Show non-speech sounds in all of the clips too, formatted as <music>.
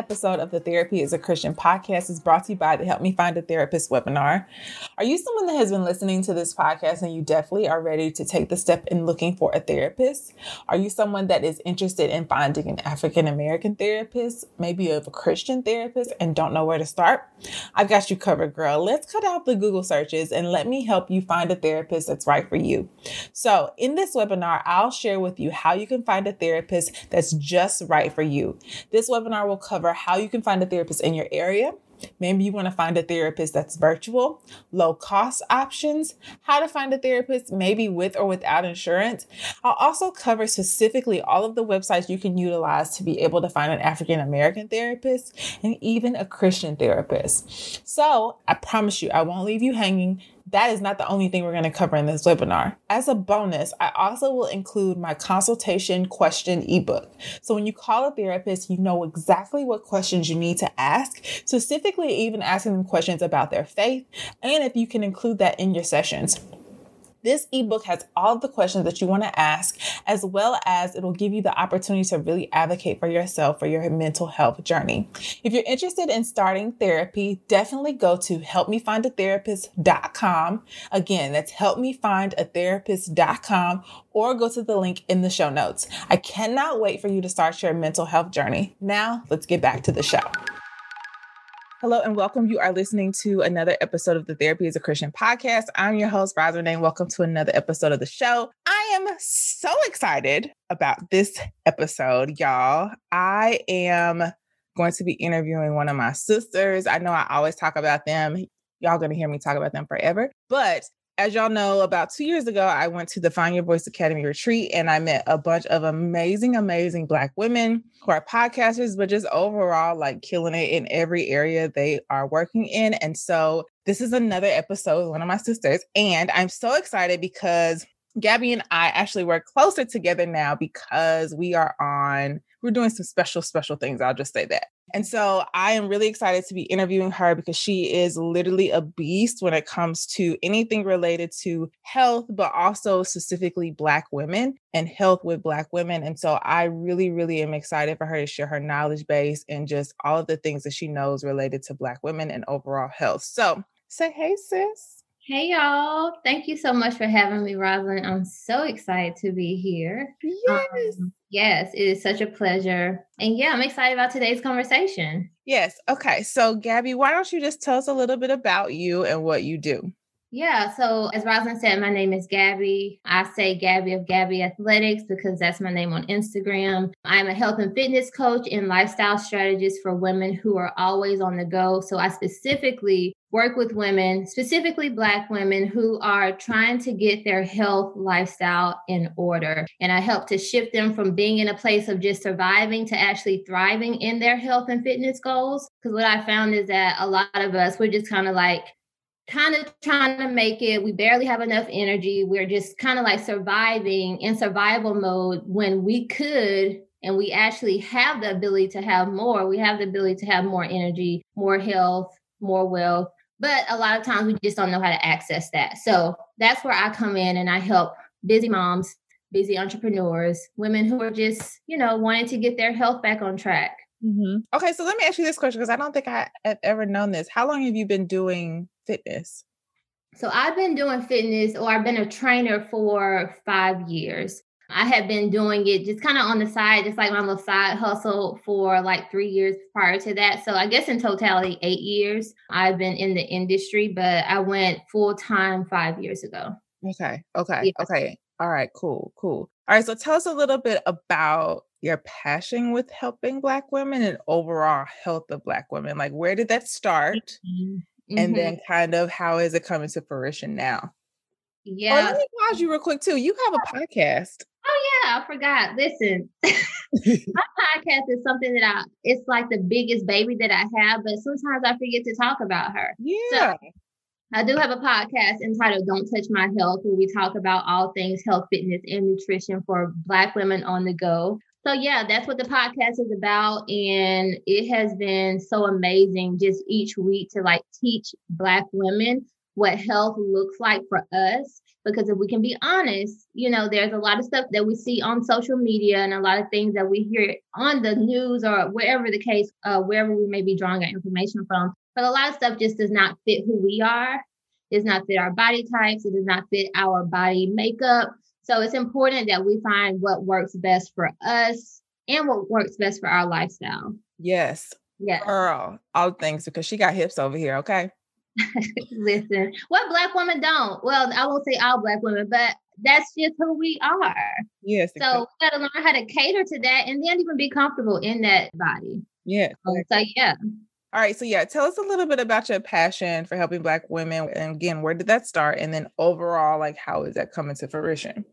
Episode of the Therapy is a Christian podcast is brought to you by the Help Me Find a Therapist webinar. Are you someone that has been listening to this podcast and you definitely are ready to take the step in looking for a therapist? Are you someone that is interested in finding an African American therapist, maybe of a Christian therapist, and don't know where to start? I've got you covered, girl. Let's cut out the Google searches and let me help you find a therapist that's right for you. So, in this webinar, I'll share with you how you can find a therapist that's just right for you. This webinar will cover how you can find a therapist in your area. Maybe you want to find a therapist that's virtual, low cost options, how to find a therapist, maybe with or without insurance. I'll also cover specifically all of the websites you can utilize to be able to find an African American therapist and even a Christian therapist. So I promise you, I won't leave you hanging that is not the only thing we're going to cover in this webinar. As a bonus, I also will include my consultation question ebook. So when you call a therapist, you know exactly what questions you need to ask, specifically even asking them questions about their faith, and if you can include that in your sessions. This ebook has all the questions that you want to ask, as well as it'll give you the opportunity to really advocate for yourself for your mental health journey. If you're interested in starting therapy, definitely go to helpmefindatherapist.com. Again, that's helpmefindatherapist.com or go to the link in the show notes. I cannot wait for you to start your mental health journey. Now, let's get back to the show. Hello and welcome. You are listening to another episode of the Therapy is a Christian podcast. I'm your host, Rosalind Renee. Welcome to another episode of the show. I am so excited about this episode, y'all. I am going to be interviewing one of my sisters. I know I always talk about them. Y'all to hear me talk about them forever. But as y'all know, about two years ago, I went to the Find Your Voice Academy retreat and I met a bunch of amazing, amazing Black women who are podcasters, but just overall like killing it in every area they are working in. And so this is another episode with one of my sisters. And I'm so excited because Gabby and I actually work closer together now because we are on, we're doing some special, special things. I'll just say that. And so I am really excited to be interviewing her because she is literally a beast when it comes to anything related to health, but also specifically Black women and health with Black women. And so I really, really am excited for her to share her knowledge base and just all of the things that she knows related to Black women and overall health. So say, hey, sis. Hey y'all. Thank you so much for having me, Rosalind. I'm so excited to be here. Yes. Um, yes, it is such a pleasure. And yeah, I'm excited about today's conversation. Yes. Okay. So, Gabby, why don't you just tell us a little bit about you and what you do? Yeah, so as Rosalind said, my name is Gabby. I say Gabby of Gabby Athletics because that's my name on Instagram. I'm a health and fitness coach and lifestyle strategist for women who are always on the go. So I specifically work with women, specifically Black women who are trying to get their health lifestyle in order. And I help to shift them from being in a place of just surviving to actually thriving in their health and fitness goals. Because what I found is that a lot of us, we're just kind of like, kind of trying to make it. We barely have enough energy. We're just kind of like surviving in survival mode when we could and we actually have the ability to have more. We have the ability to have more energy, more health, more wealth. But a lot of times we just don't know how to access that. So that's where I come in and I help busy moms, busy entrepreneurs, women who are just, you know, wanting to get their health back on track. Mm-hmm. Okay, so let me ask you this question because I don't think I have ever known this. How long have you been doing fitness? So I've been doing fitness or I've been a trainer for five years. I have been doing it just kind of on the side, just like my little side hustle for like three years prior to that. So I guess in totality, eight years I've been in the industry, but I went full time five years ago. Okay. Okay. Yeah. Okay. All right. Cool. Cool. All right. So tell us a little bit about your passion with helping Black women and overall health of Black women. Like, where did that start? Mm-hmm mm-hmm. and then kind of how is it coming to fruition now? Yeah. Oh, let me pause you real quick too. You have a podcast. Oh yeah, I forgot. Listen, <laughs> my <laughs> podcast is something that I it's like the biggest baby that I have, but sometimes I forget to talk about her. Yeah. So, I do have a podcast entitled Don't Touch My Health, where we talk about all things health, fitness, and nutrition for Black women on the go. So, yeah, that's what the podcast is about. And it has been so amazing just each week to like teach Black women what health looks like for us. Because if we can be honest, you know, there's a lot of stuff that we see on social media and a lot of things that we hear on the news or wherever the case, uh, wherever we may be drawing our information from but a lot of stuff just does not fit who we are. It does not fit our body types. It does not fit our body makeup. So it's important that we find what works best for us and what works best for our lifestyle. Yes. Yeah. Girl, all things because she got hips over here, okay? <laughs> Listen, what black women don't? Well, I won't say all black women, but that's just who we are. Yes. So we gotta learn how to cater to that and then even be comfortable in that body. Yeah. Um, so yeah. All right. So, yeah, tell us a little bit about your passion for helping Black women. And again, where did that start? And then overall, like, how is that coming to fruition?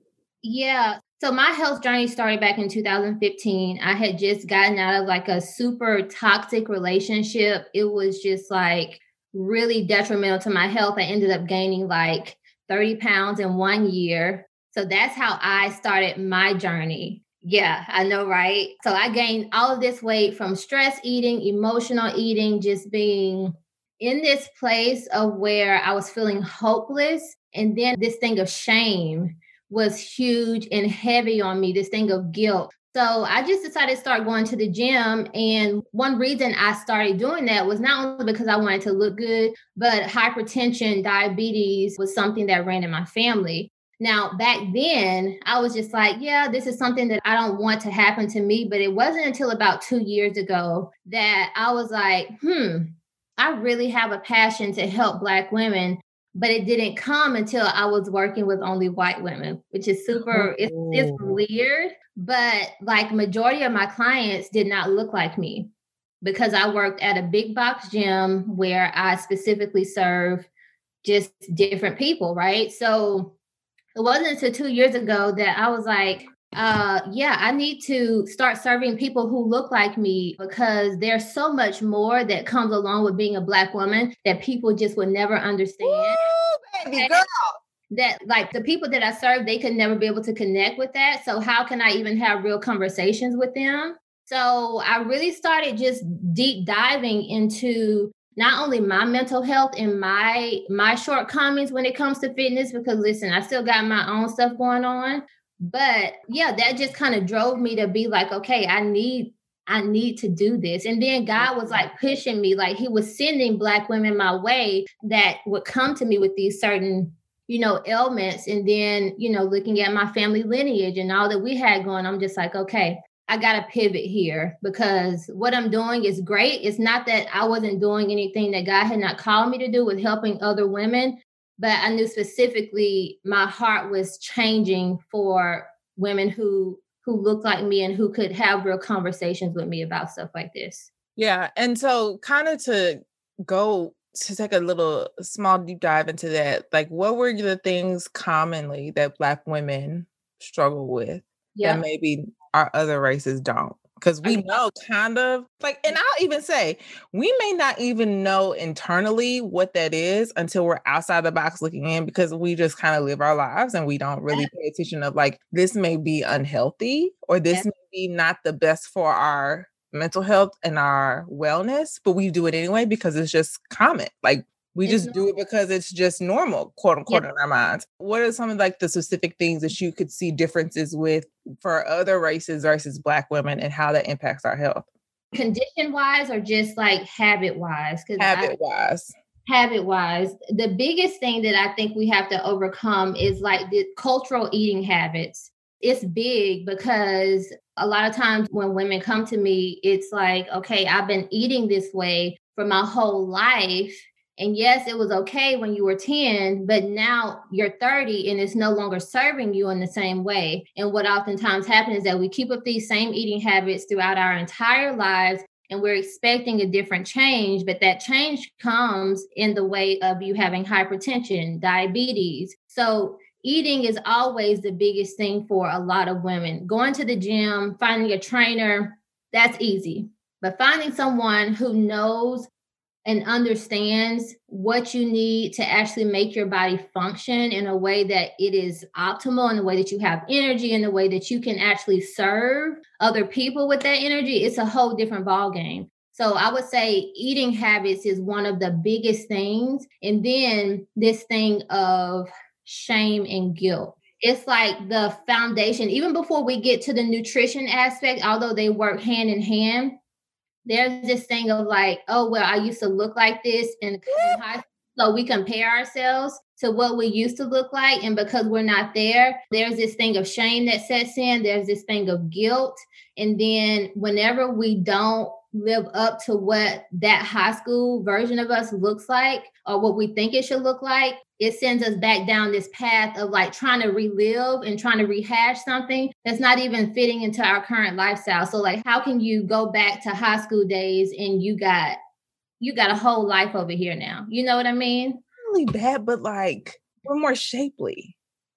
Yeah. So, my health journey started back in 2015. I had just gotten out of like a super toxic relationship. It was just like really detrimental to my health. I ended up gaining like 30 pounds in one year. So, that's how I started my journey. Yeah, I know, right? So I gained all of this weight from stress eating, emotional eating, just being in this place of where I was feeling hopeless. And then this thing of shame was huge and heavy on me, this thing of guilt. So I just decided to start going to the gym. And one reason I started doing that was not only because I wanted to look good, but hypertension, diabetes was something that ran in my family. Now, back then, I was just like, yeah, this is something that I don't want to happen to me. But it wasn't until about two years ago that I was like, hmm, I really have a passion to help Black women. But it didn't come until I was working with only white women, which is super, it's, it's oh. weird. But like, majority of my clients did not look like me because I worked at a big box gym where I specifically serve just different people, right? So, it wasn't until two years ago that I was like, uh yeah i need to start serving people who look like me because there's so much more that comes along with being a black woman that people just would never understand. Woo, baby girl. that like the people that i serve they could never be able to connect with that. So how can i even have real conversations with them? So i really started just deep diving into not only my mental health and my my shortcomings when it comes to fitness because listen i still got my own stuff going on but yeah that just kind of drove me to be like okay i need i need to do this and then god was like pushing me like he was sending black women my way that would come to me with these certain you know ailments and then you know looking at my family lineage and all that we had going i'm just like okay I got to pivot here because what I'm doing is great. It's not that I wasn't doing anything that God had not called me to do with helping other women, but I knew specifically my heart was changing for women who who look like me and who could have real conversations with me about stuff like this. Yeah, and so kind of to go to take a little small deep dive into that, like what were the things commonly that black women struggle with yeah. that maybe our other races don't because we know kind of like and i'll even say we may not even know internally what that is until we're outside the box looking in because we just kind of live our lives and we don't really pay attention of like this may be unhealthy or this may be not the best for our mental health and our wellness but we do it anyway because it's just common like we it's just do it because it's just normal, quote unquote, in our minds. What are some of like the specific things that you could see differences with for other races versus Black women and how that impacts our health? Condition wise or just like habit wise? Habit wise. Habit wise, the biggest thing that I think we have to overcome is like the cultural eating habits. It's big because a lot of times when women come to me, it's like, okay, I've been eating this way for my whole life and yes, it was okay when you were 10, but now you're 30 and it's no longer serving you in the same way. And what oftentimes happens is that we keep up these same eating habits throughout our entire lives. and we're expecting a different change, but that change comes in the way of you having hypertension, diabetes. So eating is always the biggest thing for a lot of women. Going to the gym, finding a trainer, that's easy. But finding someone who knows and understands what you need to actually make your body function in a way that it is optimal, in the way that you have energy, in the way that you can actually serve other people with that energy, it's a whole different ball game. So I would say eating habits is one of the biggest things. And then this thing of shame and guilt. It's like the foundation, even before we get to the nutrition aspect, although they work hand in hand, there's this thing of like, oh, well, I used to look like this in, high school. So we compare ourselves to what we used to look like. And because we're not there, there's this thing of shame that sets in, there's this thing of guilt. And then whenever we don't live up to what that high school version of us looks like or what we think it should look like, it sends us back down this path of like trying to relive and trying to rehash something that's not even fitting into our current lifestyle. So like how can you go back to high school days and you got you got a whole life over here now. You know what I mean? Really bad, but like we're more shapely.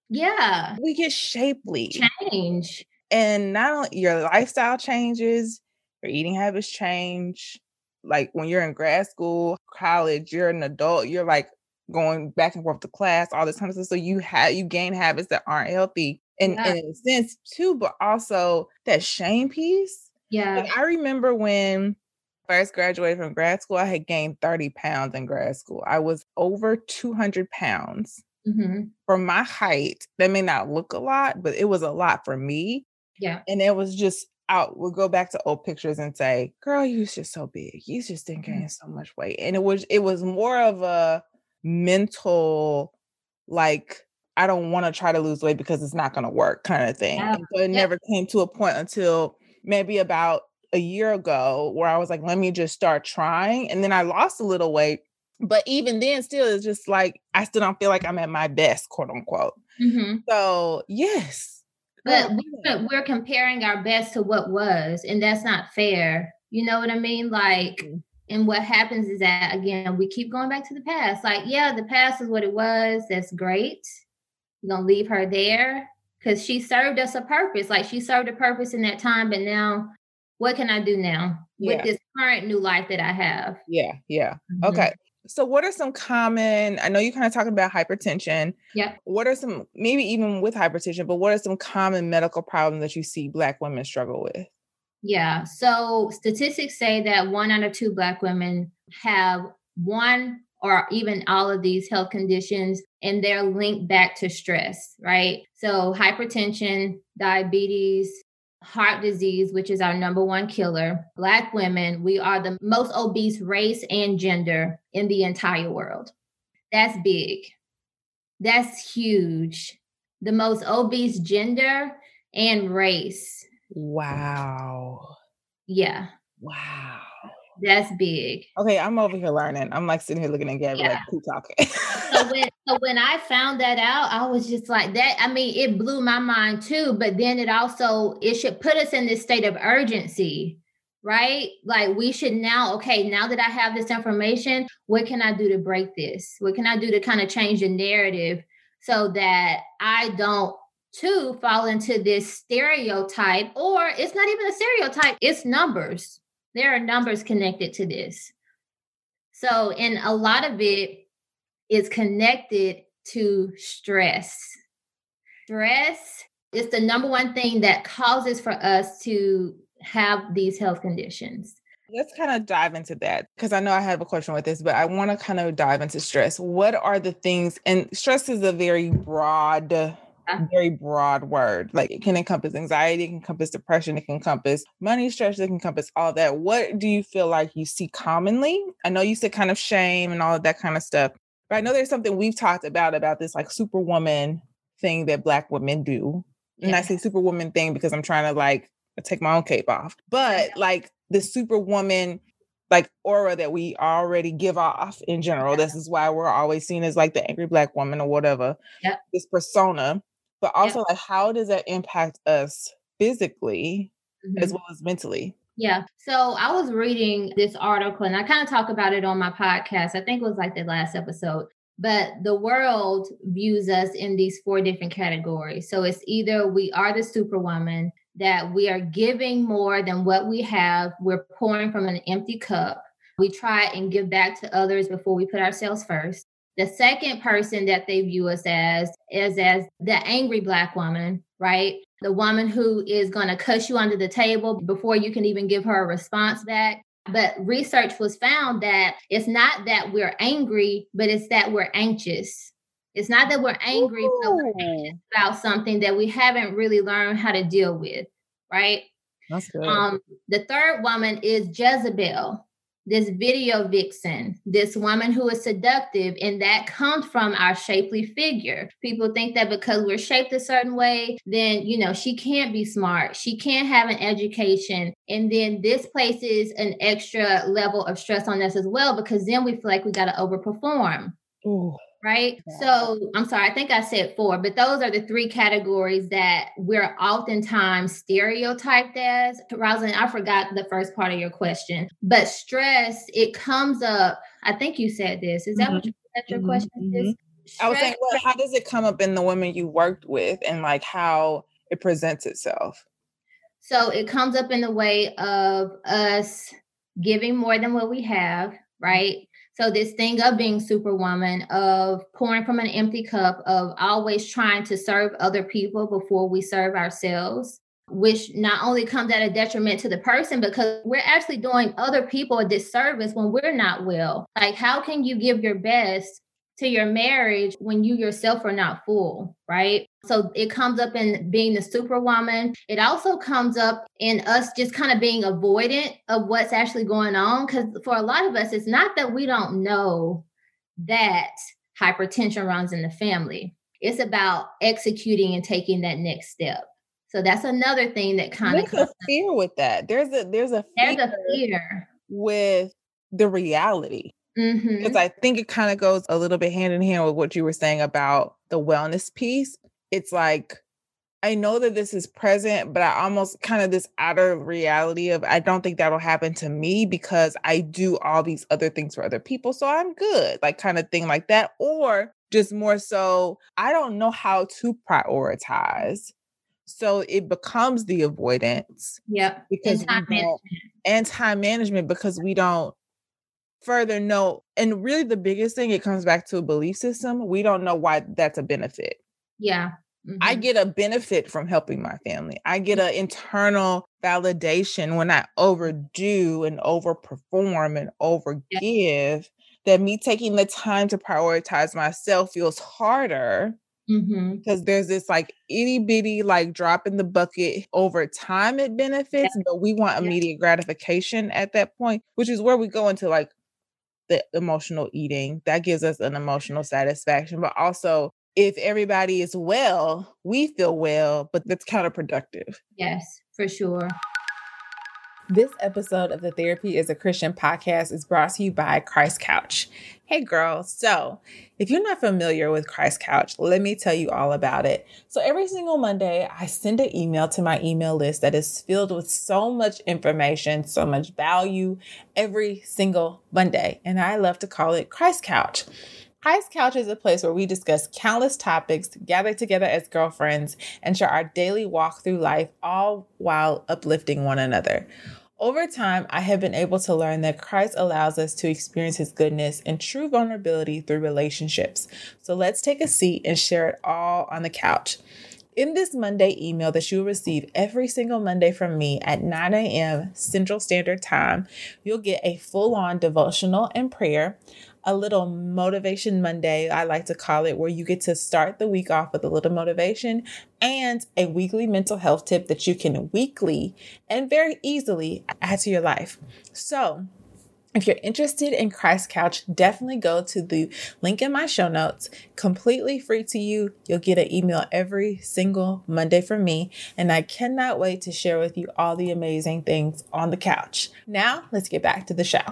Yeah. We get shapely. Change. And not only your lifestyle changes, your eating habits change. Like when you're in grad school, college, you're an adult, you're like going back and forth to class, all this time. of. So you have you gain habits that aren't healthy in, yeah. in a sense too, but also that shame piece. Yeah. Like I remember when first graduated from grad school, I had gained 30 pounds in grad school. I was over 200 pounds. Mm-hmm. For my height, that may not look a lot, but it was a lot for me. Yeah. And it was just out, we'll go back to old pictures and say, girl, you was just so big. You just didn't gain mm-hmm. so much weight. And it was, it was more of a mental, like, I don't want to try to lose weight because it's not going to work kind of thing. Yeah. so it yeah. never came to a point until maybe about a year ago where I was like, let me just start trying. And then I lost a little weight. But even then, still, it's just like I still don't feel like I'm at my best, quote unquote. Mm-hmm. So, yes, but we're, we're comparing our best to what was, and that's not fair. You know what I mean? Like, mm-hmm. and what happens is that again, we keep going back to the past. Like, yeah, the past is what it was. That's great. We're gonna leave her there because she served us a purpose. Like she served a purpose in that time, but now what can I do now yeah. with this current new life that I have? Yeah, yeah. Mm-hmm. Okay. So, what are some common? I know you kind of talking about hypertension. Yeah. What are some, maybe even with hypertension, but what are some common medical problems that you see Black women struggle with? Yeah. So, statistics say that one out of two Black women have one or even all of these health conditions, and they're linked back to stress, right? So, hypertension, diabetes, heart disease, which is our number one killer, Black women, we are the most obese race and gender in the entire world. That's big. That's huge. The most obese gender and race. Wow. Yeah. Wow. That's big. Okay, I'm over here learning. I'm like sitting here looking at Gabby yeah. like, keep talking. so <laughs> when so when I found that out, I was just like that. I mean, it blew my mind too. But then it also it should put us in this state of urgency, right? Like we should now, okay, now that I have this information, what can I do to break this? What can I do to kind of change the narrative so that I don't too fall into this stereotype, or it's not even a stereotype, it's numbers there are numbers connected to this. So, and a lot of it is connected to stress. Stress is the number one thing that causes for us to have these health conditions. Let's kind of dive into that because I know I have a question with this, but I want to kind of dive into stress. What are the things, and stress is a very broad Uh-huh. very broad word. Like it can encompass anxiety, it can encompass depression, it can encompass money stress, it can encompass all that. What do you feel like you see commonly? I know you said kind of shame and all of that kind of stuff, but I know there's something we've talked about about this like superwoman thing that black women do. Yeah. And I say superwoman thing because I'm trying to like take my own cape off. But like the superwoman like aura that we already give off in general. This is why we're always seen as like the angry black woman or whatever. Yep. This persona but also yeah. like how does that impact us physically mm-hmm. as well as mentally Yeah. So I was reading this article and I kind of talk about it on my podcast. I think it was like the last episode. But the world views us in these four different categories. So it's either we are the superwoman, that we are giving more than what we have, we're pouring from an empty cup. We try and give back to others before we put ourselves first. The second person that they view us as is as the angry black woman, right? The woman who is going to cuss you under the table before you can even give her a response back. But research was found that it's not that we're angry, but it's that we're anxious. It's not that we're angry about something that we haven't really learned how to deal with, right? That's good. Um, the third woman is Jezebel this video vixen, this woman who is seductive, and that comes from our shapely figure. People think that because we're shaped a certain way, then, you know, she can't be smart, she can't have an education. And then this places an extra level of stress on us as well, because then we feel like we got to overperform. Ooh right? Yeah. So I'm sorry, I think I said four, but those are the three categories that we're oftentimes stereotyped as. Rosalind, I forgot the first part of your question, but stress, it comes up. I think you said this. Is that mm-hmm. what you, that your mm-hmm. question mm-hmm. is? I was saying, well, how does it come up in the women you worked with and like how it presents itself? So it comes up in the way of us giving more than what we have, right? So this thing of being superwoman, of pouring from an empty cup, of always trying to serve other people before we serve ourselves, which not only comes at a detriment to the person because we're actually doing other people a disservice when we're not well. Like, how can you give your best to your marriage when you yourself are not full, right? So it comes up in being the superwoman. It also comes up in us just kind of being avoidant of what's actually going on. Because for a lot of us, it's not that we don't know that hypertension runs in the family, it's about executing and taking that next step. So that's another thing that kind of there's a fear with that. There's a there's a there's a fear with the reality. Because mm-hmm. I think it kind of goes a little bit hand in hand with what you were saying about the wellness piece. It's like, I know that this is present, but I almost kind of this outer reality of I don't think that'll happen to me because I do all these other things for other people. So I'm good, like kind of thing like that. Or just more so, I don't know how to prioritize. So it becomes the avoidance. Yep. Because and time management. And time management because we don't further know and really the biggest thing it comes back to a belief system we don't know why that's a benefit yeah mm-hmm. i get a benefit from helping my family i get an internal validation when i overdo and overperform and overgive yeah. that me taking the time to prioritize myself feels harder Mm-hmm. because there's this like itty bitty like drop in the bucket over time it benefits yeah. but we want immediate yeah. gratification at that point which is where we go into like the emotional eating. That gives us an emotional satisfaction. But also, if everybody is well, we feel well, but that's counterproductive. Yes, for sure. This episode of the Therapy is a Christian podcast is brought to you by Christ Couch. Hey, girl. So, if you're not familiar with Christ Couch, let me tell you all about it. So, every single Monday, I send an email to my email list that is filled with so much information, so much value every single Monday. And I love to call it Christ Couch. Christ Couch is a place where we discuss countless topics, gather together as girlfriends, and share our daily walk through life, all while uplifting one another. Over time, I have been able to learn that Christ allows us to experience his goodness and true vulnerability through relationships. So let's take a seat and share it all on the couch. In this Monday email that you'll receive every single Monday from me at 9 a.m. Central Standard Time, you'll get a full on devotional and prayer, a little motivation Monday, I like to call it, where you get to start the week off with a little motivation and a weekly mental health tip that you can weekly and very easily add to your life. So, if you're interested in Christ Couch, definitely go to the link in my show notes. Completely free to you. You'll get an email every single Monday from me, and I cannot wait to share with you all the amazing things on the couch. Now, let's get back to the show.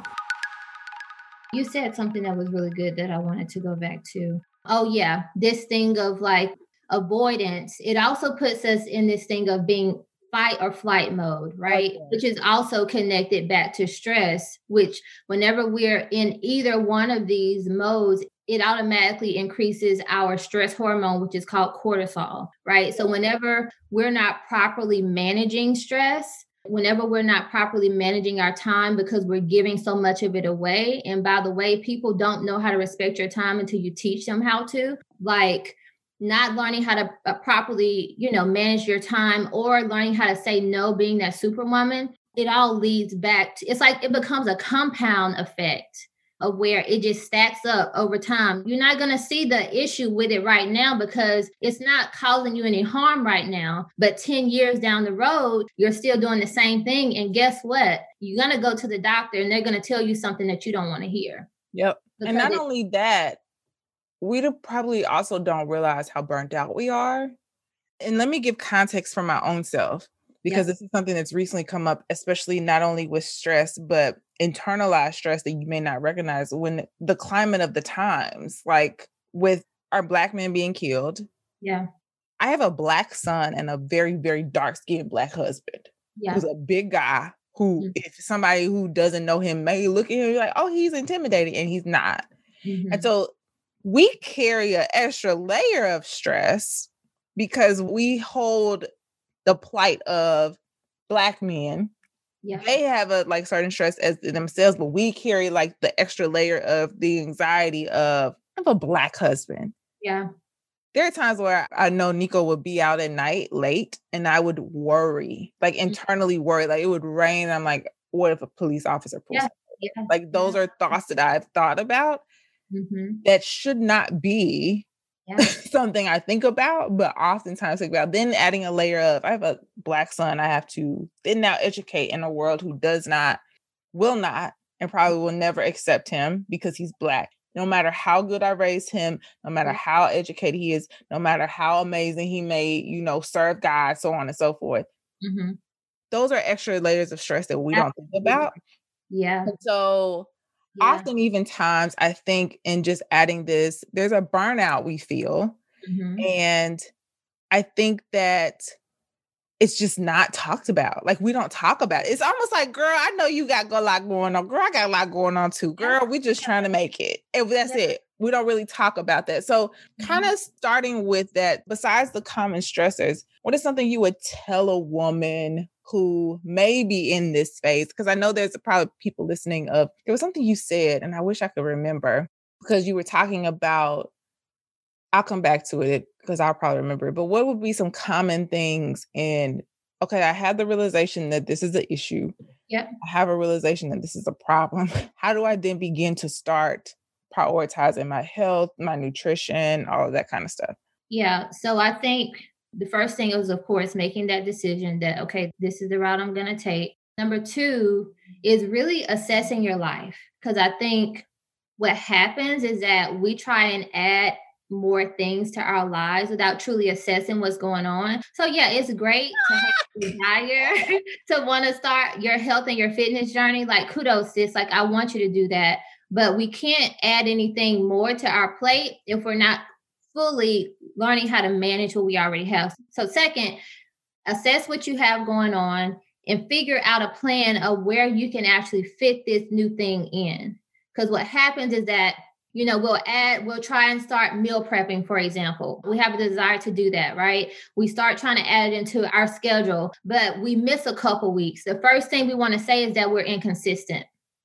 You said something that was really good that I wanted to go back to. Oh, yeah, this thing of like avoidance. It also puts us in this thing of being fight or flight mode, right? Okay. Which is also connected back to stress, which whenever we're in either one of these modes, it automatically increases our stress hormone, which is called cortisol, right? So, whenever we're not properly managing stress, whenever we're not properly managing our time because we're giving so much of it away. And by the way, people don't know how to respect your time until you teach them how to. Like, not learning how to uh, properly, you know, manage your time or learning how to say no, being that superwoman, it all leads back to it's like it becomes a compound effect of where it just stacks up over time. You're not going to see the issue with it right now because it's not causing you any harm right now. But 10 years down the road, you're still doing the same thing. And guess what? You're going to go to the doctor and they're going to tell you something that you don't want to hear. Yep. And not it, only that, we probably also don't realize how burnt out we are. And let me give context for my own self because this is something that's recently come up, especially not only with stress, but internalized stress that you may not recognize when the climate of the times, like with our black men being killed. Yeah. I have a black son and a very, very dark skinned black husband. Yeah. Who's a big guy who, mm-hmm. if somebody who doesn't know him may look at him like, oh, he's intimidating, and he's not. Mm-hmm. And so we carry an extra layer of stress because we hold the plight of black men yeah. they have a like certain stress as themselves but we carry like the extra layer of the anxiety of of a black husband yeah there are times where I know Nico would be out at night late and I would worry, like mm-hmm. internally worry, like it would rain. I'm like, what if a police officer pulls yeah. yeah. Like those yeah. are thoughts that I've thought about mm-hmm. that should not be yeah. <laughs> something I think about, but oftentimes think about. Then adding a layer of I have a black son, I have to then now educate in a world who does not, will not, and probably will never accept him because he's black. No matter how good I raised him, no matter how educated he is, no matter how amazing he may, you know, serve God, so on and so forth. Mm-hmm. Those are extra layers of stress that we Absolutely. don't think about. Yeah. And so yeah. often even times i think in just adding this there's a burnout we feel mm-hmm. and i think that it's just not talked about. Like we don't talk about it. It's almost like, girl, I know you got a lot going on. Girl, I got a lot going on too. Girl, we just trying to make it. And that's yeah. it. We don't really talk about that. So, mm-hmm. kind of starting with that, besides the common stressors, what is something you would tell a woman who may be in this space because i know there's probably people listening of there was something you said and i wish i could remember because you were talking about i'll come back to it because i'll probably remember it but what would be some common things in okay i have the realization that this is an issue. Yeah i have a realization that this is a problem. <laughs> How do i then begin to start prioritizing my health my nutrition all of that kind of stuff? Yeah so i think the first thing is, of course, making that decision that, okay, this is the route I'm going to take. Number two is really assessing your life. Because I think what happens is that we try and add more things to our lives without truly assessing what's going on. So yeah, it's great to have <laughs> desire to want to start your health and your fitness journey. Like kudos, sis. Like I want you to do that. But we can't add anything more to our plate if we're not fully learning how to manage what we already have. So, second, assess what you have going on and figure out a plan of where you can actually fit this new thing in. Because what happens is that you know we'll add we'll try and start meal prepping for example. We have a desire to do that right? We start trying to add it into our schedule but we miss a couple weeks. The first thing we want to say is that we're inconsistent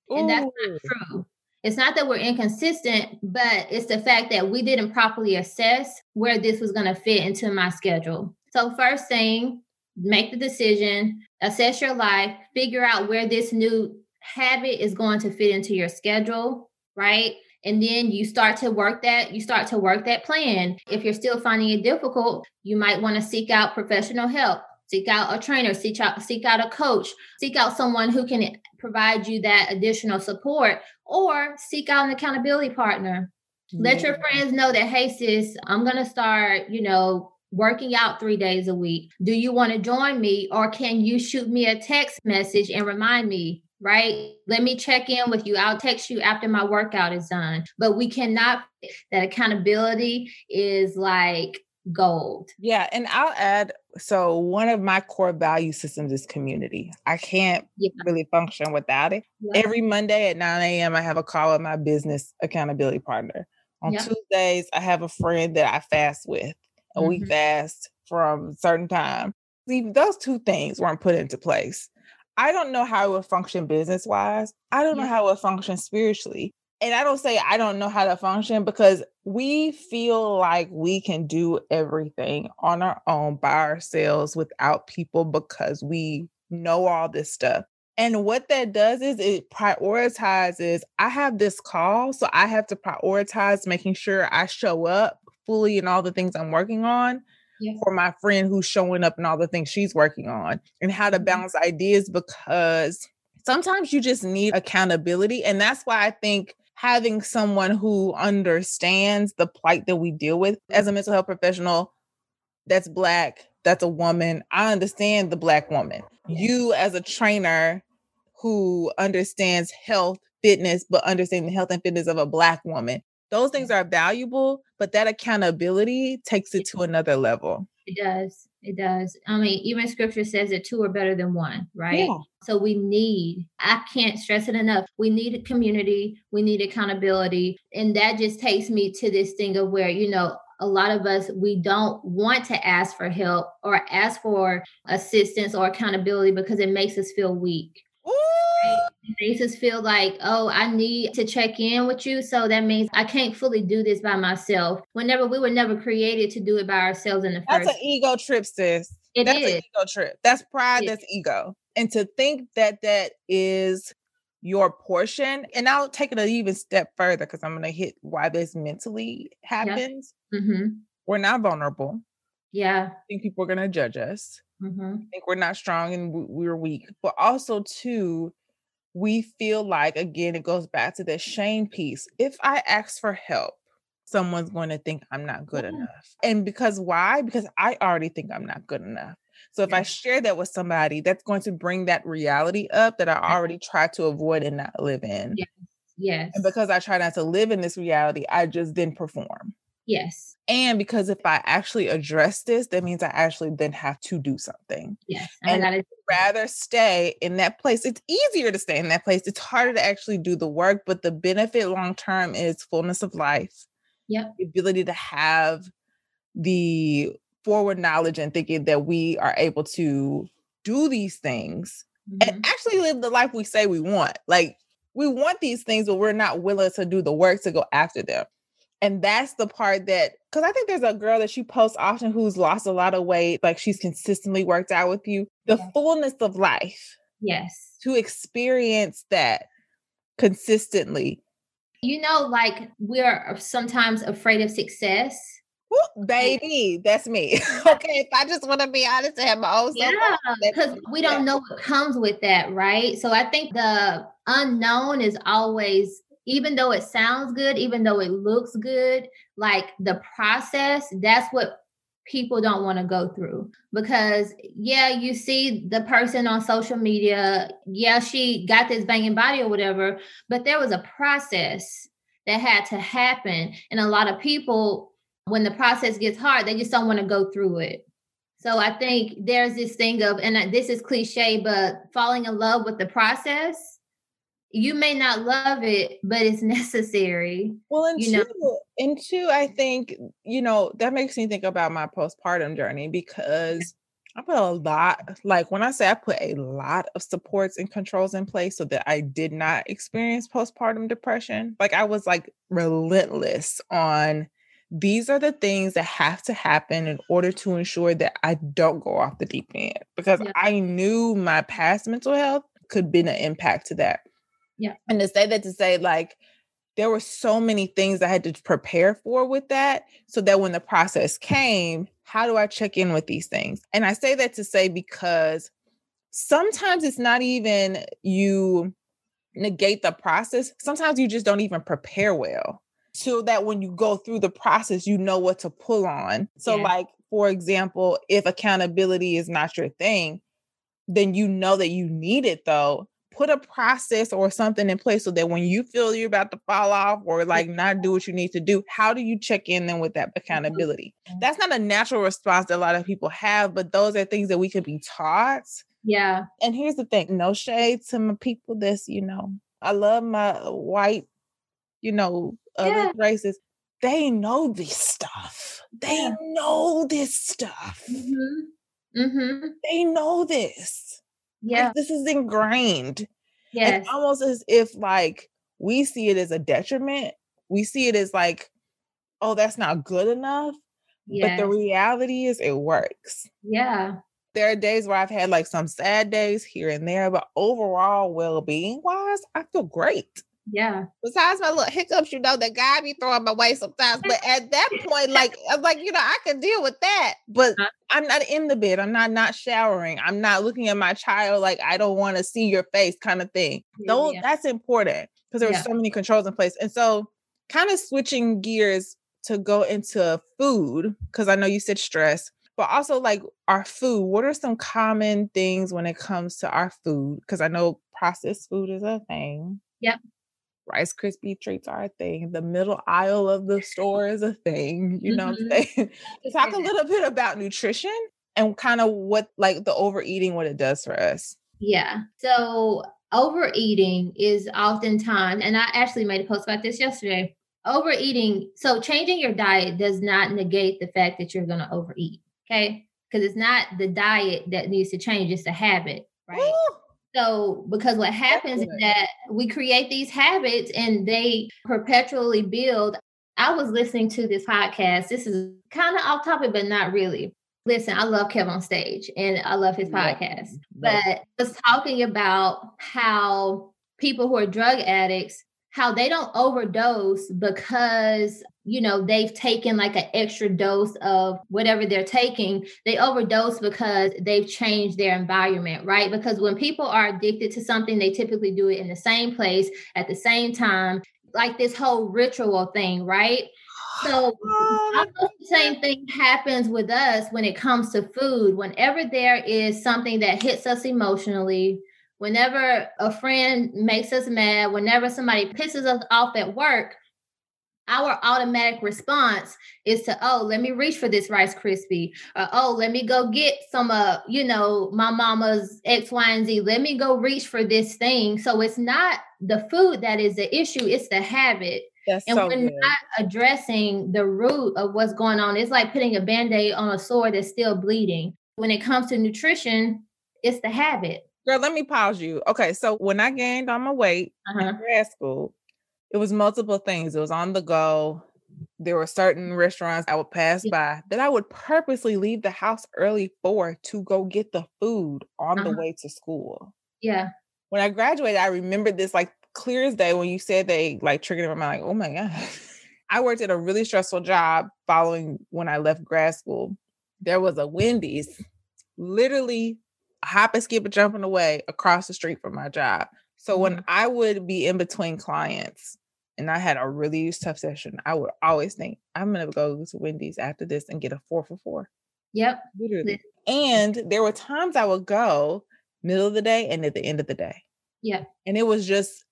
and that's not true it's not that we're inconsistent, but it's the fact that we didn't properly assess where this was going to fit into my schedule. So, first thing, make the decision, assess your life, figure out where this new habit is going to fit into your schedule, right? And then you start to work that, you start to work that plan. If you're still finding it difficult, you might want to seek out professional help seek out a trainer seek out seek out a coach seek out someone who can provide you that additional support or seek out an accountability partner. Let your friends know that hey sis i'm going to start you know working out three days a week. Do you want to join me or can you shoot me a text message and remind me right? Let me check in with you. I'll text you after my workout is done. But we cannot that accountability is like gold. Yeah. And I'll add so, one of my core value systems is community. I can't yeah. really function without it. Yeah. Every Monday at 9 a.m., I have a call with my business accountability partner. On Tuesdays, I have a friend that I fast with, and mm-hmm. we fast from certain time. See, those two things weren't put into place. I don't know how it would function business wise. I don't yeah. know how it would function spiritually and I don't say I don't know how to function because we feel like we can do everything on our own by ourselves without people because we know all this stuff. And what that does is it prioritizes. I have this call, so I have to prioritize making sure I show up fully in all the things I'm working on for my friend who's showing up and all the things she's working on and how to mm-hmm. balance ideas because sometimes you just need accountability. And that's why I think having someone who understands the plight that we deal with as a mental health professional that's black, that's a woman. I understand the black woman. You as a trainer who understands health, fitness, but understanding the health and fitness of a black woman. Those things are valuable, but that accountability takes it to another level. It does. It does. I mean, even scripture says that two are better than one, right? Yeah. So we need, I can't stress it enough. We need a community, we need accountability. And that just takes me to this thing of where, you know, a lot of us we don't want to ask for help or ask for assistance or accountability because it makes us feel weak it makes us feel like, oh, I need to check in with you. So that means I can't fully do this by myself. Whenever we were never created to do it by ourselves in the that's first. That's an ego trip, sis. It that's is. an ego trip. That's pride. It that's is. ego. And to think that that is your portion, and I'll take it an even step further because I'm going to hit why this mentally happens. Yeah. Mm-hmm. We're not vulnerable. Yeah. I think people are going to judge us. Mm-hmm. I think we're not strong and we're weak. But also, too, we feel like, again, it goes back to the shame piece. If I ask for help, someone's going to think I'm not good yeah. enough. And because why? Because I already think I'm not good enough. So if yeah. I share that with somebody, that's going to bring that reality up that I already try to avoid and not live in. Yes. Yes. And because I try not to live in this reality, I just then perform. Yes. And because if I actually address this, that means I actually then have to do something. Yes. And I'd rather stay in that place. It's easier to stay in that place. It's harder to actually do the work, but the benefit long term is fullness of life. Yeah. The ability to have the forward knowledge and thinking that we are able to do these things mm-hmm. and actually live the life we say we want. Like we want these things, but we're not willing to do the work to go after them. And that's the part that, because I think there's a girl that she posts often who's lost a lot of weight, like she's consistently worked out with you. The yes. fullness of life. Yes. To experience that consistently. You know, like we're uh, sometimes afraid of success. Ooh, baby, that's me. <laughs> okay, if I just want to be honest and have my own Yeah, <laughs> because we don't know what comes with that, right? So I think the unknown is always even though it sounds good, even though it looks good, like the process, that's what people don't want to go through. Because yeah you see the person on social media yeah she got this banging body or whatever but there was a process that had to happen. And a lot of people when the process gets hard they just don't want to go through it. So i think there's this thing of and this is cliche but falling in love with the process you may not love it, but it's <laughs> necessary. Well, and you two, know? and two, I think, you know, that makes me think about my postpartum journey because I put a lot, like when I say I put a lot of supports and controls in place so that I did not experience postpartum depression. Like I was like relentless on these are the things that have to happen in order to ensure that I don't go off the deep end because yeah. I knew my past mental health could be an impact to that. Yeah. And to say that to say, like, there were so many things I had to prepare for with that so that when the process came, how do I check in with these things? And I say that to say because sometimes it's not even you negate the process, sometimes you just don't even prepare well. So that when you go through the process, you know what to pull on. So, yeah. like, for example, if accountability is not your thing, then you know that you need it though put a process or something in place so that when you feel you're about to fall off or like not do what you need to do, how do you check in then with that mm-hmm. accountability? Mm-hmm. That's not a natural response that a lot of people have, but those are things that we can be taught. Yeah. And here's the thing no shade to my people that's, you know, I love my white, you know, other yeah. races. They know this stuff. They know this stuff. Mm-hmm. Mm-hmm. They know this. Yeah. Like, this is ingrained. Yeah. It's almost as if like we see it as a detriment. We see it as like, oh, that's not good enough. Yes. But the reality is it works. Yeah. There are days where I've had like some sad days here and there, but overall well being wise, I feel great. Yeah. Besides my little hiccups, you know, that God be throwing my way sometimes. But <laughs> at that point, like I'm like, you know, I can deal with that. But uh-huh. I'm not in the bed. I'm not not showering. I'm not looking at my child like I don't want to see your face, kind of thing. Yeah, Those yeah. that's important because there yeah. so many controls in place. And so kind of switching gears to go into food, because I know you said stress, but also like our food. What are some common things when it comes to our food? Because I know processed food is a thing. Yep. Rice Krispie treats are a thing. The middle aisle of the store is a thing. You know mm-hmm. what I'm mm-hmm. saying? <laughs> <laughs> Talk a little bit about nutrition and kind of what like the overeating, what it does for us. Yeah. So overeating is oftentimes, and I actually made a post about this yesterday. Overeating, so changing your diet does not negate the fact that you're going to overeat. Okay. Because it's not the diet that needs to change, it's a habit, right? Ooh. So, because what happens is that we create these habits and they perpetually build. I was listening to this podcast. This is kind of off topic, but not really. Listen, I love KevOnStage and I love his podcast, but I was talking about how people who are drug addicts how they don't overdose because you know they've taken like an extra dose of whatever they're taking. They overdose because they've changed their environment right? Because when people are addicted to something they typically do it in the same place at the same time like this whole ritual thing right? So <sighs> the same thing happens with us when it comes to food. Whenever there is something that hits us emotionally whenever a friend makes us mad, whenever somebody pisses us off at work, our automatic response is to oh let me reach for this rice krispie or oh let me go get some uh you know my mama's x y and z. Let me go reach for this thing. So it's not the food that is the issue it's the habit. That's and so we're good. not addressing the root of what's going on. It's like putting a band-aid on a sore that's still bleeding. When it comes to nutrition it's the habit Girl, let me pause you. Okay, so when I gained on my weight uh-huh. in grad school, it was multiple things. It was on the go. There were certain restaurants I would pass by that I would purposely leave the house early for to go get the food on uh-huh. the way to school. Yeah. When I graduated, I remembered this like clear as day when you said they like triggered in my mind, like, oh my God. <laughs> I worked at a really stressful job following when I left grad school. There was a Wendy's literally hop and skip and jumping away across the street from my job. So mm-hmm. when I would be in between clients and I had a really tough session, I would always think, I'm gonna go to Wendy's after this and get a four for four. Yep. Literally. And there were times I would go middle of the day and at the end of the day. Yeah. And it was just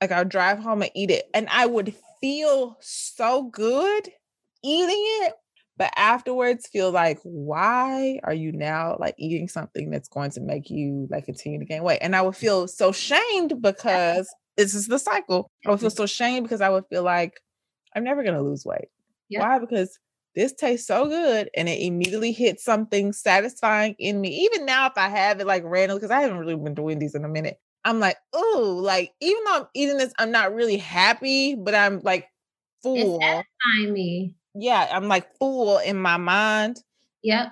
like I'll drive home and eat it. And I would feel so good eating it but afterwards feel like why are you now like eating something that's going to make you like continue to gain weight? And i would feel so shamed because this is the cycle. I would feel mm-hmm. so shamed because i would feel like i'm never going to lose weight. Yeah. why? Because this tastes so good and it immediately hits something satisfying in me. Even now if i have it like randomly because i haven't really been doing these in a minute i'm like oh like even though i'm eating this i'm not really happy but i'm like full. it's satisfying me yeah, I'm like full in my mind. Yep.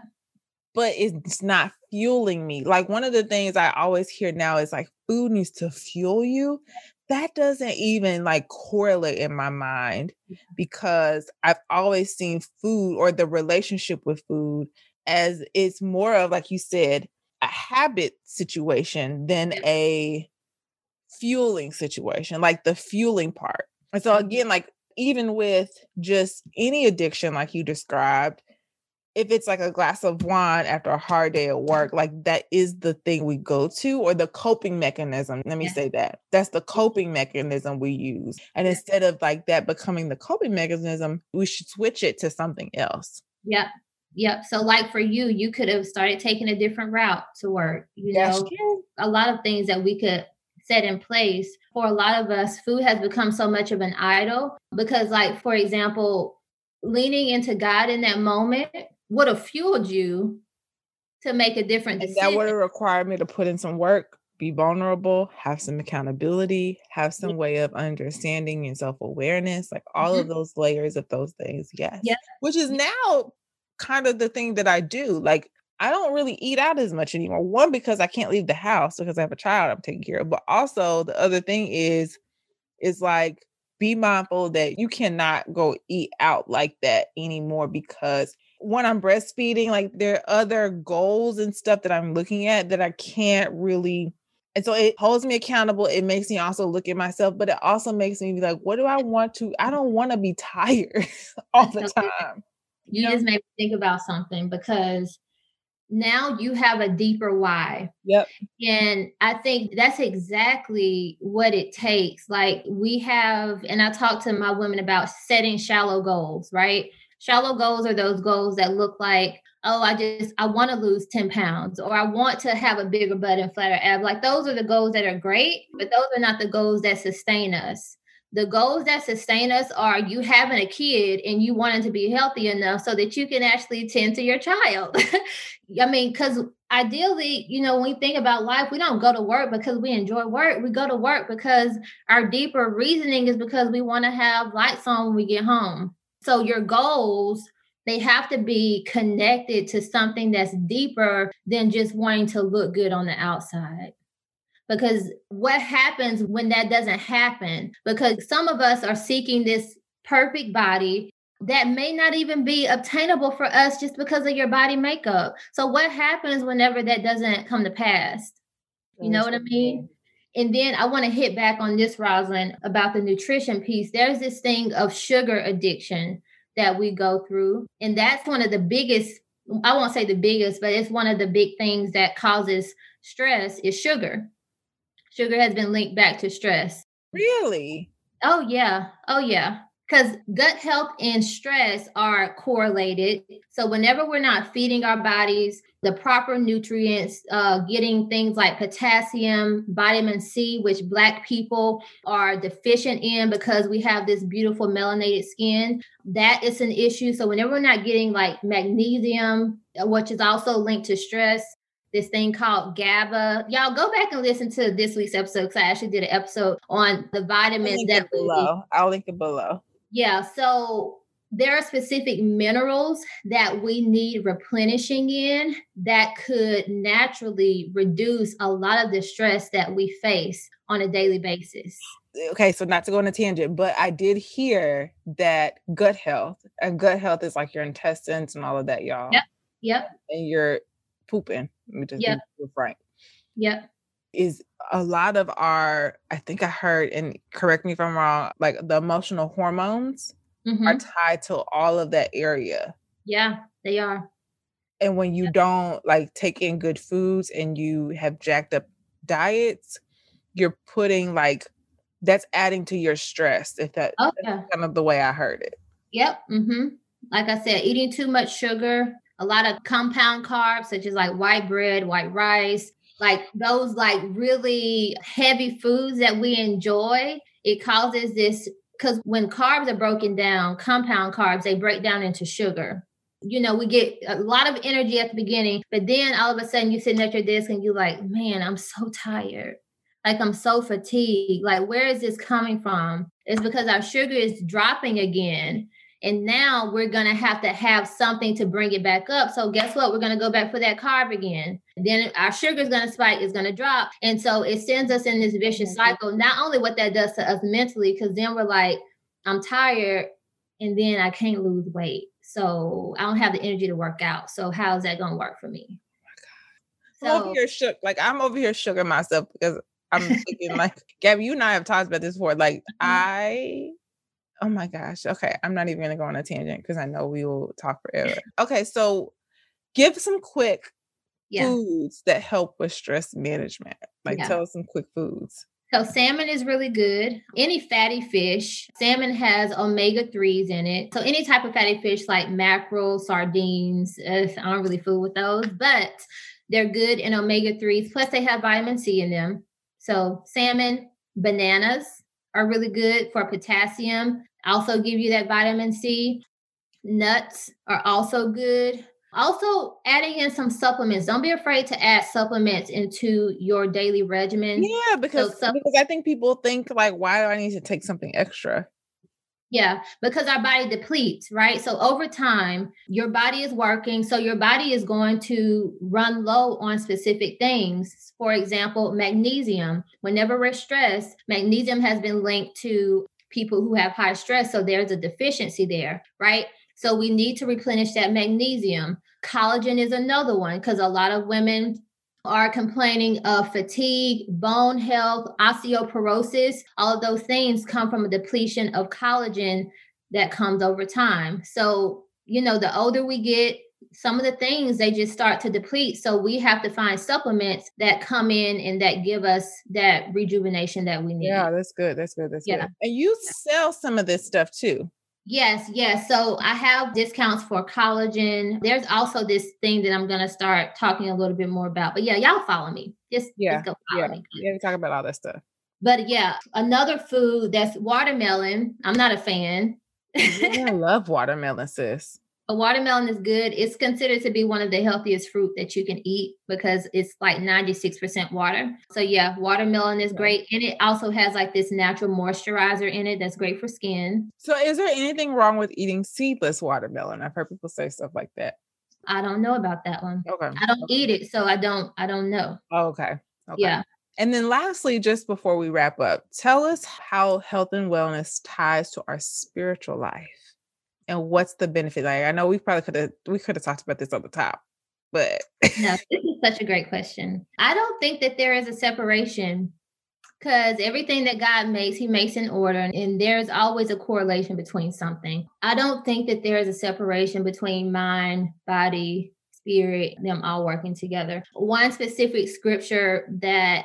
But it's not fueling me. Like one of the things I always hear now is like food needs to fuel you. That doesn't even like correlate in my mind because I've always seen food or the relationship with food as it's more of like you said a habit situation than a fueling situation, like the fueling part. And so again, like even with just any addiction like you described if it's like a glass of wine after a hard day at mm-hmm. work, like that is the thing we go to or the coping mechanism. Let me say that. That's the coping mechanism we use. And instead of like that becoming the coping mechanism, we should switch it to something else. Yep. Yep. So, like for you, you could have started taking a different route to work. You know, a lot of things that we could set in place. For a lot of us, food has become so much of an idol because, like, for example, leaning into God in that moment would have fueled you to make a different decision. That would have required me to put in some work, be vulnerable, have some accountability, have some way of understanding and self awareness, like all mm-hmm. of those layers of those things. Yes. Yeah. Which is now kind of the thing that I do. Like, I don't really eat out as much anymore. One, because I can't leave the house because I have a child I'm taking care of. But also, the other thing is, is like, be mindful that you cannot go eat out like that anymore because when I'm breastfeeding, like there are other goals and stuff that I'm looking at that I can't really. And so it holds me accountable. It makes me also look at myself, but it also makes me be like, what do I want to? I don't want to be <laughs> tired all the <laughs> time. You, you know? just made me think about something because now you have a deeper why. Yep. And I think that's exactly what it takes. Like we have, and I talk to my women about setting shallow goals, right? Shallow goals are those goals that look like, oh, I just I want to lose 10 pounds or I want to have a bigger butt and flatter ab. Like those are the goals that are great, but those are not the goals that sustain us. The goals that sustain us are you having a kid and you wanting to be healthy enough so that you can actually tend to your child. <laughs> I mean, because ideally, you know, when we think about life, we don't go to work because we enjoy work. We go to work because our deeper reasoning is because we want to have lights on when we get home. So your goals, they have to be connected to something that's deeper than just wanting to look good on the outside. Because what happens when that doesn't happen? Because some of us are seeking this perfect body that may not even be obtainable for us just because of your body makeup. So, what happens whenever that doesn't come to pass? You know what I mean? And then I want to hit back on this, Rosalind, about the nutrition piece. There's this thing of sugar addiction that we go through. And that's one of the biggest, I won't say the biggest, but it's one of the big things that causes stress is sugar. Sugar has been linked back to stress. Really? Oh, yeah. Oh, yeah because gut health and stress are correlated. So, whenever we're not feeding our bodies the proper nutrients, uh, getting things like potassium, vitamin C, which Black people are deficient in because we have this beautiful melanated skin, that is an issue. So, whenever we're not getting like magnesium, uh, which is also linked to stress, this thing called GABA. Y'all go back and listen to this week's episode because I actually did an episode on the vitamins that below. I'll link it below. Yeah. So there are specific minerals that we need replenishing in that could naturally reduce a lot of the stress that we face on a daily basis. Okay, so not to go on a tangent, but I did hear that gut health, and gut health is like your intestines and all of that, y'all. Yep. Yep. And you're pooping. Let me just yep. be frank. Yep is a lot of our i think i heard and correct me if i'm wrong like the emotional hormones mm-hmm. are tied to all of that area yeah they are and when you yeah. don't like take in good foods and you have jacked up diets you're putting like that's adding to your stress if that, oh, yeah. kind of the way i heard it yep mm-hmm. like i said eating too much sugar a lot of compound carbs such as like white bread white rice like those like really heavy foods that we enjoy, it causes this because when carbs are broken down, compound carbs, they break down into sugar. You know, we get a lot of energy at the beginning, but then all of a sudden you're sitting at your desk and you're like, man, I'm so tired. Like I'm so fatigued. Like, where is this coming from? It's because our sugar is dropping again. And now we're going to have to have something to bring it back up. So guess what? We're going to go back for that carb again. Then our sugar is going to spike, it's going to drop. And so it sends us in this vicious cycle. Not only what that does to us mentally, because then we're like, I'm tired and then I can't lose weight. So I don't have the energy to work out. So how's that going to work for me? Oh so, I'm over here shook. Like I'm over here sugar myself because I'm <laughs> thinking like Gabby, you and I have talked about this before. Like mm-hmm. I oh my gosh. Okay. I'm not even going to go on a tangent because I know we will talk forever. Okay. So give some quick Yeah. foods that help with stress management. Like Yeah. tell us some quick foods. So salmon is really good. Any fatty fish, salmon has omega 3s in it. So any type of fatty fish like mackerel, sardines, uh, I don't really fool with those, but they're good in omega 3s. Plus they have vitamin C in them. So salmon, bananas are really good for potassium. Also give you that vitamin C. Nuts are also good. Also, adding in some supplements. Don't be afraid to add supplements into your daily regimen. Yeah, because some- because I think people think like, why do I need to take something extra? Yeah, because our body depletes, right? So over time, your body is working. So your body is going to run low on specific things. For example, magnesium. Whenever we're stressed, magnesium has been linked to people who have high stress. So there's a deficiency there, right? So we need to replenish that magnesium. Collagen is another one because a lot of women are complaining of fatigue, bone health, osteoporosis. All of those things come from a depletion of collagen that comes over time. So, you know, the older we get, some of the things they just start to deplete. So we have to find supplements that come in and that give us that rejuvenation that we need. Yeah, that's good. That's good. That's Yeah. good. And you sell some of this stuff too. Yes, yes. So I have discounts for collagen. There's also this thing that I'm going to start talking a little bit more about. But yeah, y'all follow me. Just, Yeah, just go follow Yeah. me. Yeah, we talk about all that stuff. But yeah, another food that's watermelon. I'm not a fan. Yeah, I love watermelon, sis. A watermelon is good. It's considered to be one of the healthiest fruit that you can eat because it's like 96% water. So yeah, watermelon is great. And it also has like this natural moisturizer in it that's great for skin. So is there anything wrong with eating seedless watermelon? I've heard people say stuff like that. I don't know about that one. Okay. I don't eat it, so I don't I don't know. Oh, okay. Okay. Yeah. And then lastly, just before we wrap up, tell us how health and wellness ties to our spiritual life and what's the benefit. Like I know we probably could have we could have talked about this on the top, but No, <laughs> this is such a great question. I don't think that there is a separation because everything that God makes, He makes in order, and there's always a correlation between something. I don't think that there is a separation between mind, body, spirit, them all working together. One specific scripture that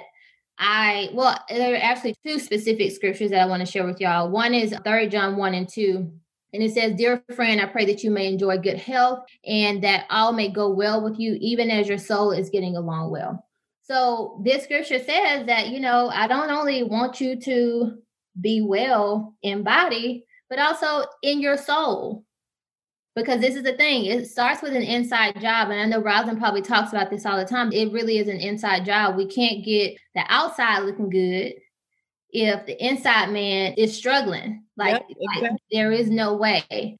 I, well, there are actually two specific scriptures that I want to share with y'all. One is 3 John 1 and 2. And it says, Dear friend, I pray that you may enjoy good health and that all may go well with you, even as your soul is getting along well. So this scripture says that, you know, I don't only want you to be well in body, but also in your soul. Because this is the thing, it starts with an inside job. And I know Rosalind probably talks about this all the time. It really is an inside job. We can't get the outside looking good if the inside man is struggling. Like, Yep, like there is no way.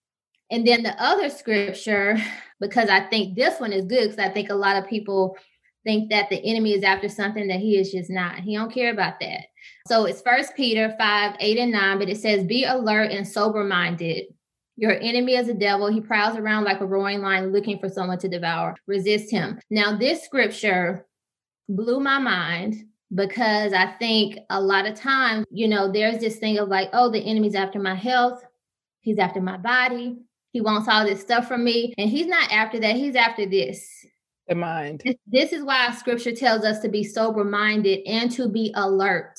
And then the other scripture, <laughs> because I think this one is good, because I think a lot of people think that the enemy is after something that he is just not. He don't care about that. So it's First Peter 5, 8, and 9, but it says, Be alert and sober minded. Your enemy is a devil. He prowls around like a roaring lion looking for someone to devour. Resist him. Now, this scripture blew my mind because I think a lot of times, you know, there's this thing of like, oh, the enemy's after my health, he's after my body, he wants all this stuff from me. And he's not after that, he's after this. the mind. This- is why scripture tells us to be sober minded and to be alert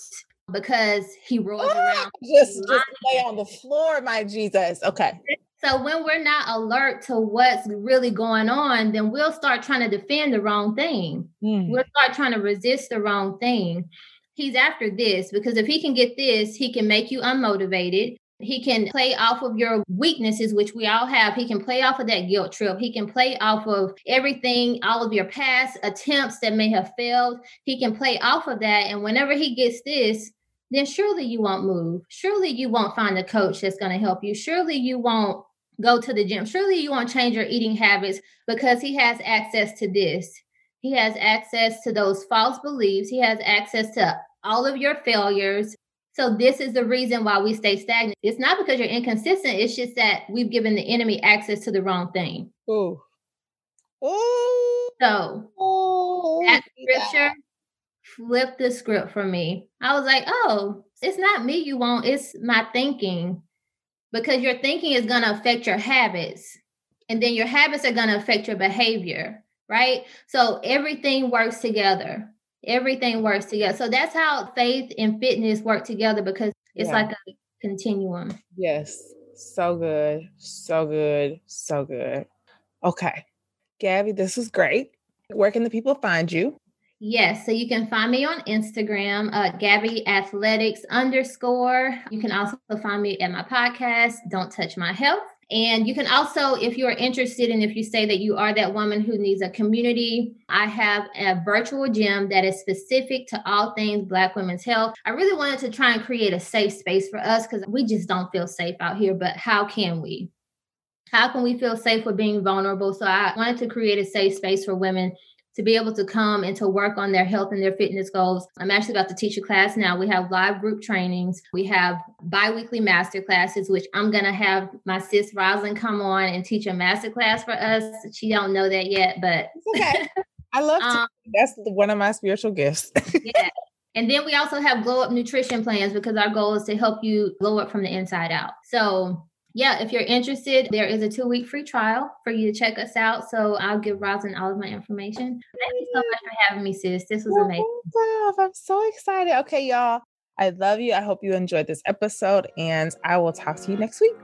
because he rolls Ah, around. just just lay on the floor, my Jesus. Okay. So when we're not alert to what's really going on, then we'll start trying to defend the wrong thing. Mm. We'll start trying to resist the wrong thing. He's after this because if he can get this, he can make you unmotivated. He can play off of your weaknesses, which we all have. He can play off of that guilt trip. He can play off of everything, all of your past attempts that may have failed. He can play off of that. And whenever he gets this, then surely you won't move. Surely you won't find a coach that's going to help you. Surely you won't go to the gym. Surely you won't change your eating habits because he has access to this. He has access to those false beliefs. He has access to all of your failures. So this is the reason why we stay stagnant. It's not because you're inconsistent. It's just that we've given the enemy access to the wrong thing. Oh. Oh. So Ooh. that scripture flipped the script for me. I was like, oh, it's not me you want, it's my thinking. Because your thinking is going to affect your habits and then your habits are going to affect your behavior right? So everything works together. Everything works together. So that's how faith and fitness work together because it's yeah. like a continuum. Yes. So good. So good. So good. Okay. Gabby this was great. Where can the people find you Yes, so you can find me on Instagram, uh, Gabby Athletics underscore. You can also find me at my podcast, Don't Touch My Health. And you can also, if you are interested and if you say that you are that woman who needs a community, I have a virtual gym that is specific to all things Black women's health. I really wanted to try and create a safe space for us because we just don't feel safe out here. But how can we? How can we feel safe with being vulnerable? So I wanted to create a safe space for women to be able to come and to work on their health and their fitness goals. I'm actually about to teach a class now. We have live group trainings. We have biweekly master classes, which I'm gonna have my sis Rosalind come on and teach a master class for us. She don't know that yet, but okay. <laughs> I love to. um, that's one of my spiritual gifts. <laughs> yeah. And then we also have glow up nutrition plans because our goal is to help you glow up from the inside out. So yeah, if you're interested, there is a two week free trial for you to check us out. So I'll give Rosin all of my information. Thank you so much for having me, sis. This was amazing. I'm so excited. Okay, y'all. I love you. I hope you enjoyed this episode, and I will talk to you next week.